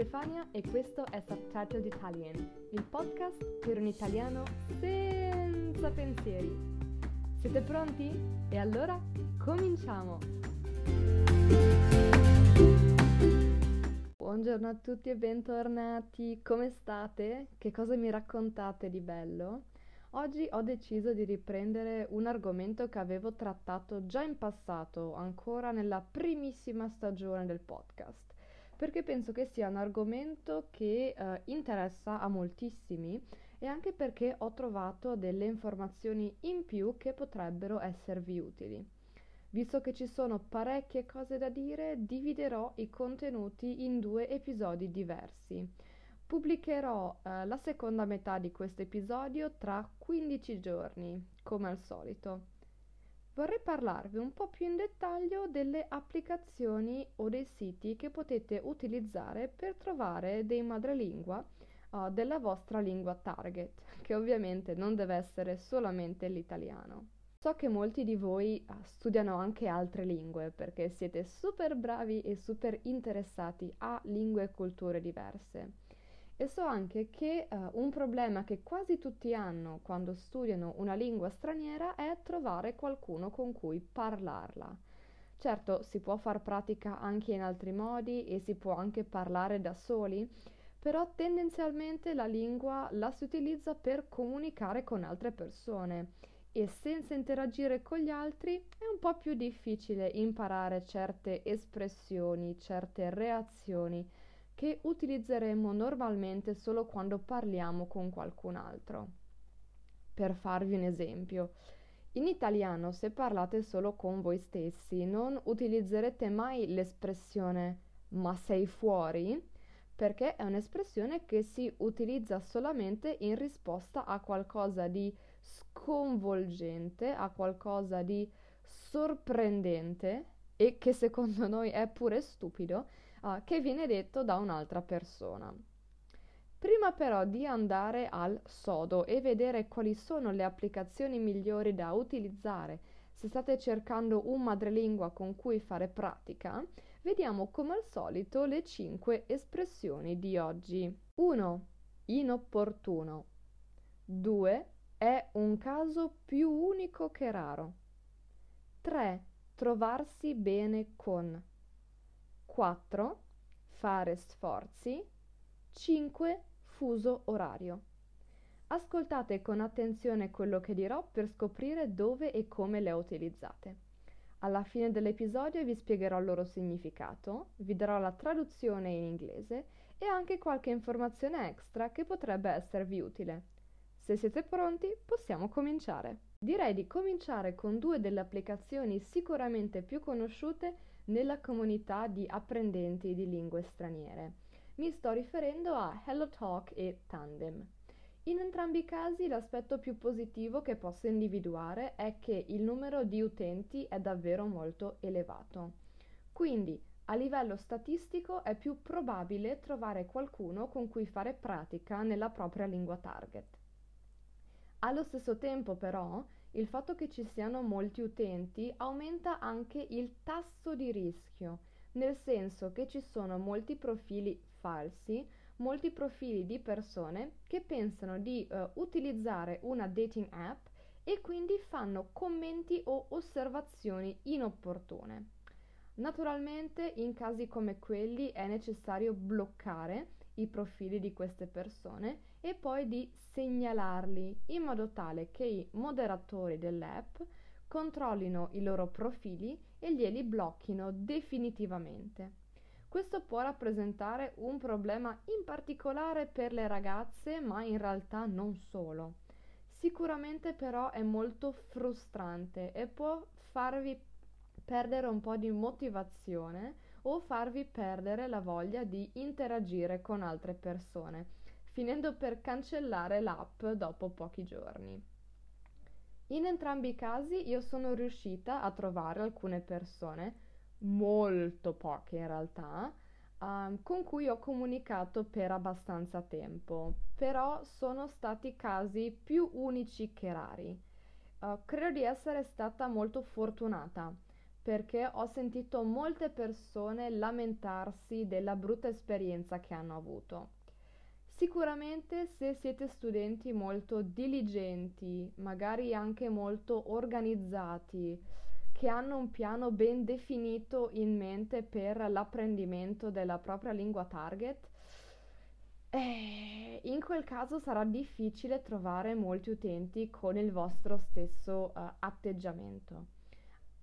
Stefania e questo è Subtitled Italian, il podcast per un italiano senza pensieri. Siete pronti? E allora cominciamo! Buongiorno a tutti e bentornati, come state? Che cosa mi raccontate di bello? Oggi ho deciso di riprendere un argomento che avevo trattato già in passato, ancora nella primissima stagione del podcast perché penso che sia un argomento che eh, interessa a moltissimi e anche perché ho trovato delle informazioni in più che potrebbero esservi utili. Visto che ci sono parecchie cose da dire, dividerò i contenuti in due episodi diversi. Pubblicherò eh, la seconda metà di questo episodio tra 15 giorni, come al solito vorrei parlarvi un po' più in dettaglio delle applicazioni o dei siti che potete utilizzare per trovare dei madrelingua uh, della vostra lingua target, che ovviamente non deve essere solamente l'italiano. So che molti di voi uh, studiano anche altre lingue perché siete super bravi e super interessati a lingue e culture diverse. E so anche che uh, un problema che quasi tutti hanno quando studiano una lingua straniera è trovare qualcuno con cui parlarla. Certo, si può far pratica anche in altri modi e si può anche parlare da soli, però tendenzialmente la lingua la si utilizza per comunicare con altre persone e senza interagire con gli altri è un po' più difficile imparare certe espressioni, certe reazioni che utilizzeremmo normalmente solo quando parliamo con qualcun altro. Per farvi un esempio, in italiano se parlate solo con voi stessi non utilizzerete mai l'espressione ma sei fuori perché è un'espressione che si utilizza solamente in risposta a qualcosa di sconvolgente, a qualcosa di sorprendente e che secondo noi è pure stupido uh, che viene detto da un'altra persona. Prima però di andare al sodo e vedere quali sono le applicazioni migliori da utilizzare se state cercando un madrelingua con cui fare pratica, vediamo come al solito le 5 espressioni di oggi. 1. Inopportuno. 2. È un caso più unico che raro. 3. Trovarsi bene con. 4. Fare sforzi. 5. Fuso orario. Ascoltate con attenzione quello che dirò per scoprire dove e come le utilizzate. Alla fine dell'episodio vi spiegherò il loro significato, vi darò la traduzione in inglese e anche qualche informazione extra che potrebbe esservi utile. Se siete pronti, possiamo cominciare. Direi di cominciare con due delle applicazioni sicuramente più conosciute nella comunità di apprendenti di lingue straniere. Mi sto riferendo a HelloTalk e Tandem. In entrambi i casi l'aspetto più positivo che posso individuare è che il numero di utenti è davvero molto elevato. Quindi a livello statistico è più probabile trovare qualcuno con cui fare pratica nella propria lingua target. Allo stesso tempo però il fatto che ci siano molti utenti aumenta anche il tasso di rischio, nel senso che ci sono molti profili falsi, molti profili di persone che pensano di uh, utilizzare una dating app e quindi fanno commenti o osservazioni inopportune. Naturalmente in casi come quelli è necessario bloccare i profili di queste persone e poi di segnalarli in modo tale che i moderatori dell'app controllino i loro profili e glieli blocchino definitivamente. Questo può rappresentare un problema in particolare per le ragazze, ma in realtà non solo. Sicuramente però è molto frustrante e può farvi perdere un po' di motivazione o farvi perdere la voglia di interagire con altre persone finendo per cancellare l'app dopo pochi giorni. In entrambi i casi io sono riuscita a trovare alcune persone, molto poche in realtà, uh, con cui ho comunicato per abbastanza tempo, però sono stati casi più unici che rari. Uh, credo di essere stata molto fortunata perché ho sentito molte persone lamentarsi della brutta esperienza che hanno avuto. Sicuramente se siete studenti molto diligenti, magari anche molto organizzati, che hanno un piano ben definito in mente per l'apprendimento della propria lingua target, eh, in quel caso sarà difficile trovare molti utenti con il vostro stesso uh, atteggiamento.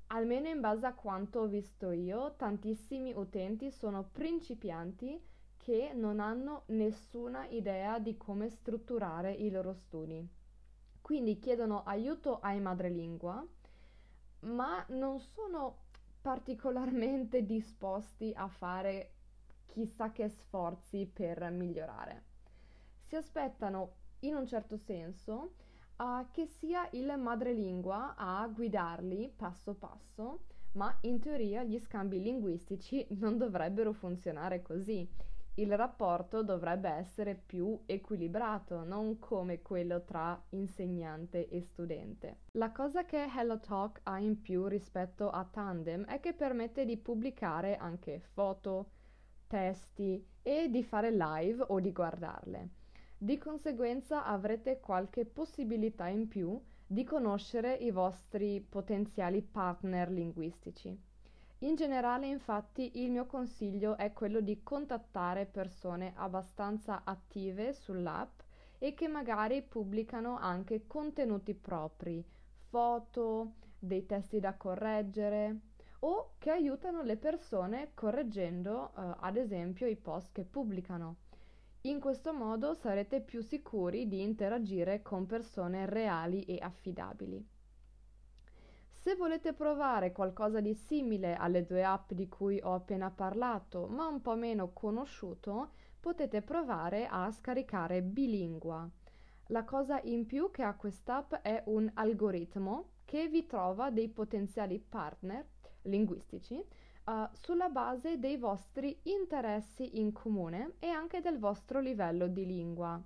Almeno in base a quanto ho visto io, tantissimi utenti sono principianti che non hanno nessuna idea di come strutturare i loro studi. Quindi chiedono aiuto ai madrelingua, ma non sono particolarmente disposti a fare chissà che sforzi per migliorare. Si aspettano, in un certo senso, uh, che sia il madrelingua a guidarli passo passo, ma in teoria gli scambi linguistici non dovrebbero funzionare così il rapporto dovrebbe essere più equilibrato, non come quello tra insegnante e studente. La cosa che HelloTalk ha in più rispetto a Tandem è che permette di pubblicare anche foto, testi e di fare live o di guardarle. Di conseguenza avrete qualche possibilità in più di conoscere i vostri potenziali partner linguistici. In generale, infatti, il mio consiglio è quello di contattare persone abbastanza attive sull'app e che magari pubblicano anche contenuti propri, foto, dei testi da correggere o che aiutano le persone correggendo eh, ad esempio i post che pubblicano. In questo modo sarete più sicuri di interagire con persone reali e affidabili. Se volete provare qualcosa di simile alle due app di cui ho appena parlato, ma un po' meno conosciuto, potete provare a scaricare Bilingua. La cosa in più che ha quest'app è un algoritmo che vi trova dei potenziali partner linguistici uh, sulla base dei vostri interessi in comune e anche del vostro livello di lingua.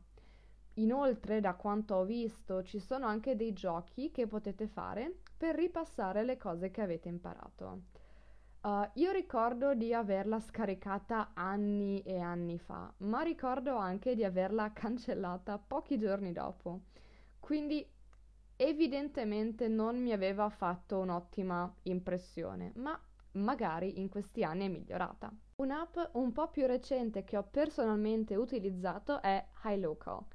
Inoltre, da quanto ho visto, ci sono anche dei giochi che potete fare per ripassare le cose che avete imparato. Uh, io ricordo di averla scaricata anni e anni fa, ma ricordo anche di averla cancellata pochi giorni dopo. Quindi evidentemente non mi aveva fatto un'ottima impressione, ma magari in questi anni è migliorata. Un'app un po' più recente che ho personalmente utilizzato è HiLocal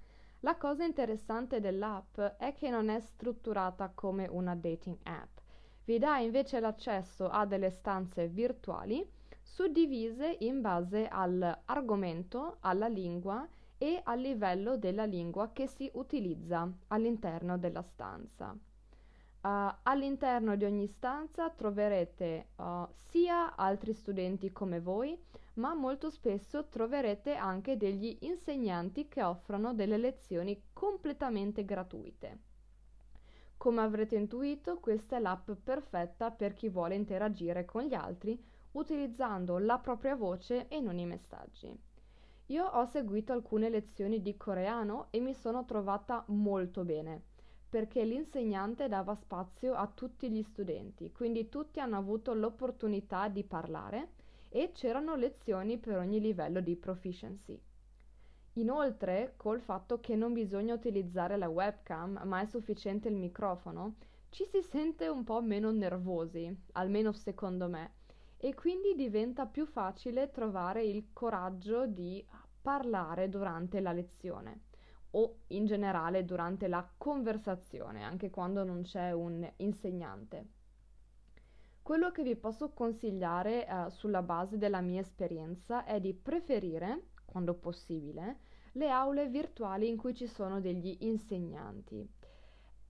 la cosa interessante dell'app è che non è strutturata come una dating app. Vi dà invece l'accesso a delle stanze virtuali suddivise in base all'argomento, alla lingua e al livello della lingua che si utilizza all'interno della stanza. Uh, all'interno di ogni stanza troverete uh, sia altri studenti come voi, ma molto spesso troverete anche degli insegnanti che offrono delle lezioni completamente gratuite. Come avrete intuito, questa è l'app perfetta per chi vuole interagire con gli altri utilizzando la propria voce e non i messaggi. Io ho seguito alcune lezioni di coreano e mi sono trovata molto bene, perché l'insegnante dava spazio a tutti gli studenti, quindi tutti hanno avuto l'opportunità di parlare e c'erano lezioni per ogni livello di proficiency. Inoltre, col fatto che non bisogna utilizzare la webcam, ma è sufficiente il microfono, ci si sente un po' meno nervosi, almeno secondo me, e quindi diventa più facile trovare il coraggio di parlare durante la lezione o in generale durante la conversazione, anche quando non c'è un insegnante. Quello che vi posso consigliare eh, sulla base della mia esperienza è di preferire, quando possibile, le aule virtuali in cui ci sono degli insegnanti.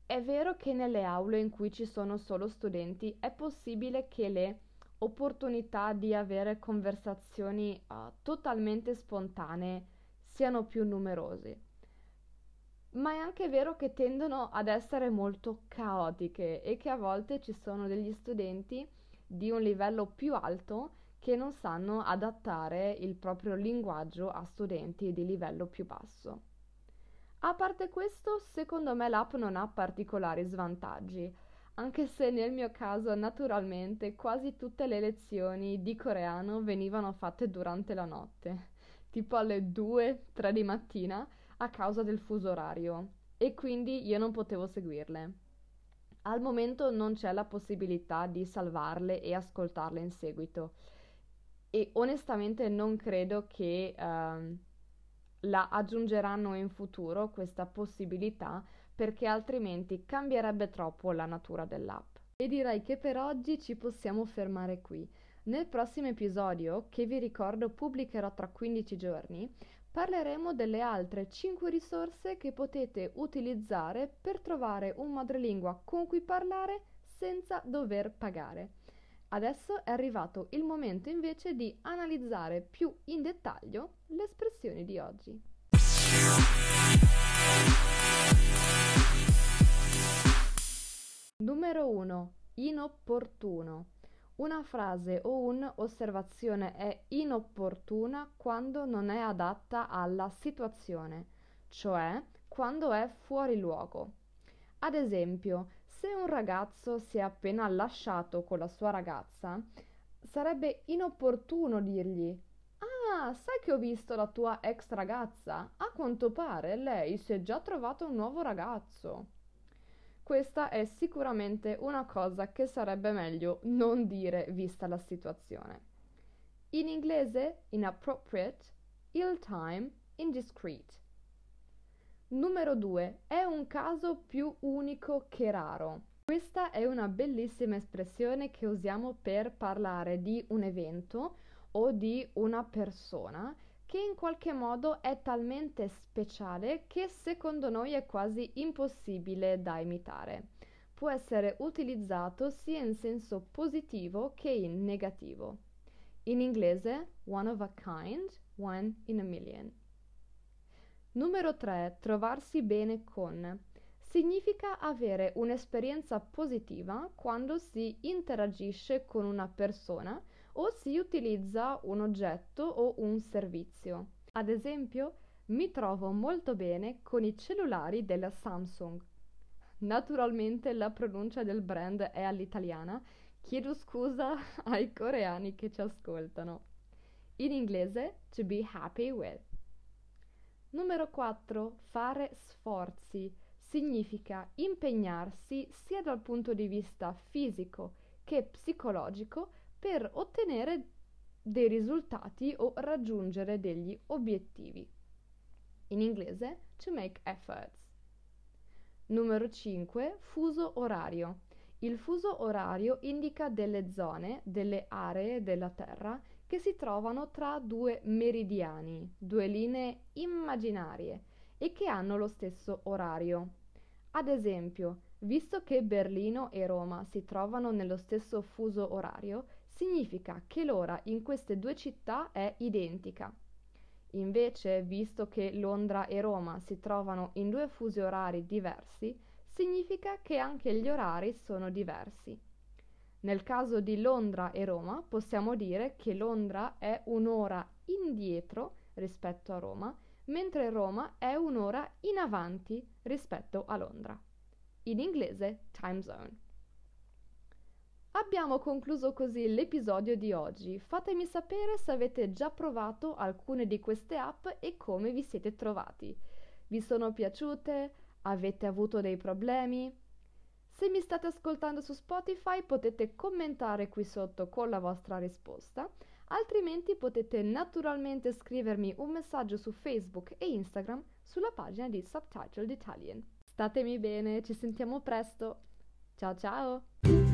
È vero che nelle aule in cui ci sono solo studenti è possibile che le opportunità di avere conversazioni uh, totalmente spontanee siano più numerose ma è anche vero che tendono ad essere molto caotiche e che a volte ci sono degli studenti di un livello più alto che non sanno adattare il proprio linguaggio a studenti di livello più basso. A parte questo, secondo me l'app non ha particolari svantaggi. anche se nel mio caso naturalmente quasi tutte le lezioni di coreano venivano fatte durante la notte, tipo alle 2-3 di mattina a causa del fuso orario e quindi io non potevo seguirle. Al momento non c'è la possibilità di salvarle e ascoltarle in seguito e onestamente non credo che uh, la aggiungeranno in futuro questa possibilità perché altrimenti cambierebbe troppo la natura dell'app. E direi che per oggi ci possiamo fermare qui. Nel prossimo episodio, che vi ricordo pubblicherò tra 15 giorni, parleremo delle altre 5 risorse che potete utilizzare per trovare un madrelingua con cui parlare senza dover pagare. Adesso è arrivato il momento invece di analizzare più in dettaglio le espressioni di oggi. Numero 1. Inopportuno. Una frase o un'osservazione è inopportuna quando non è adatta alla situazione, cioè quando è fuori luogo. Ad esempio, se un ragazzo si è appena lasciato con la sua ragazza, sarebbe inopportuno dirgli Ah, sai che ho visto la tua ex ragazza? A quanto pare lei si è già trovato un nuovo ragazzo. Questa è sicuramente una cosa che sarebbe meglio non dire vista la situazione. In inglese, inappropriate, ill-time, indiscreet. Numero 2. È un caso più unico che raro. Questa è una bellissima espressione che usiamo per parlare di un evento o di una persona che in qualche modo è talmente speciale che secondo noi è quasi impossibile da imitare. Può essere utilizzato sia in senso positivo che in negativo. In inglese, one of a kind, one in a million. Numero 3. Trovarsi bene con. Significa avere un'esperienza positiva quando si interagisce con una persona o si utilizza un oggetto o un servizio. Ad esempio, mi trovo molto bene con i cellulari della Samsung. Naturalmente la pronuncia del brand è all'italiana, chiedo scusa ai coreani che ci ascoltano. In inglese, to be happy with. Numero 4. Fare sforzi. Significa impegnarsi sia dal punto di vista fisico che psicologico per ottenere dei risultati o raggiungere degli obiettivi. In inglese, to make efforts. Numero 5. Fuso orario. Il fuso orario indica delle zone, delle aree della Terra che si trovano tra due meridiani, due linee immaginarie e che hanno lo stesso orario. Ad esempio, visto che Berlino e Roma si trovano nello stesso fuso orario, significa che l'ora in queste due città è identica. Invece, visto che Londra e Roma si trovano in due fusi orari diversi, significa che anche gli orari sono diversi. Nel caso di Londra e Roma possiamo dire che Londra è un'ora indietro rispetto a Roma, mentre Roma è un'ora in avanti rispetto a Londra. In inglese time zone. Abbiamo concluso così l'episodio di oggi. Fatemi sapere se avete già provato alcune di queste app e come vi siete trovati. Vi sono piaciute? Avete avuto dei problemi? Se mi state ascoltando su Spotify potete commentare qui sotto con la vostra risposta, altrimenti potete naturalmente scrivermi un messaggio su Facebook e Instagram sulla pagina di Subtitled Italian. Statemi bene, ci sentiamo presto. Ciao ciao!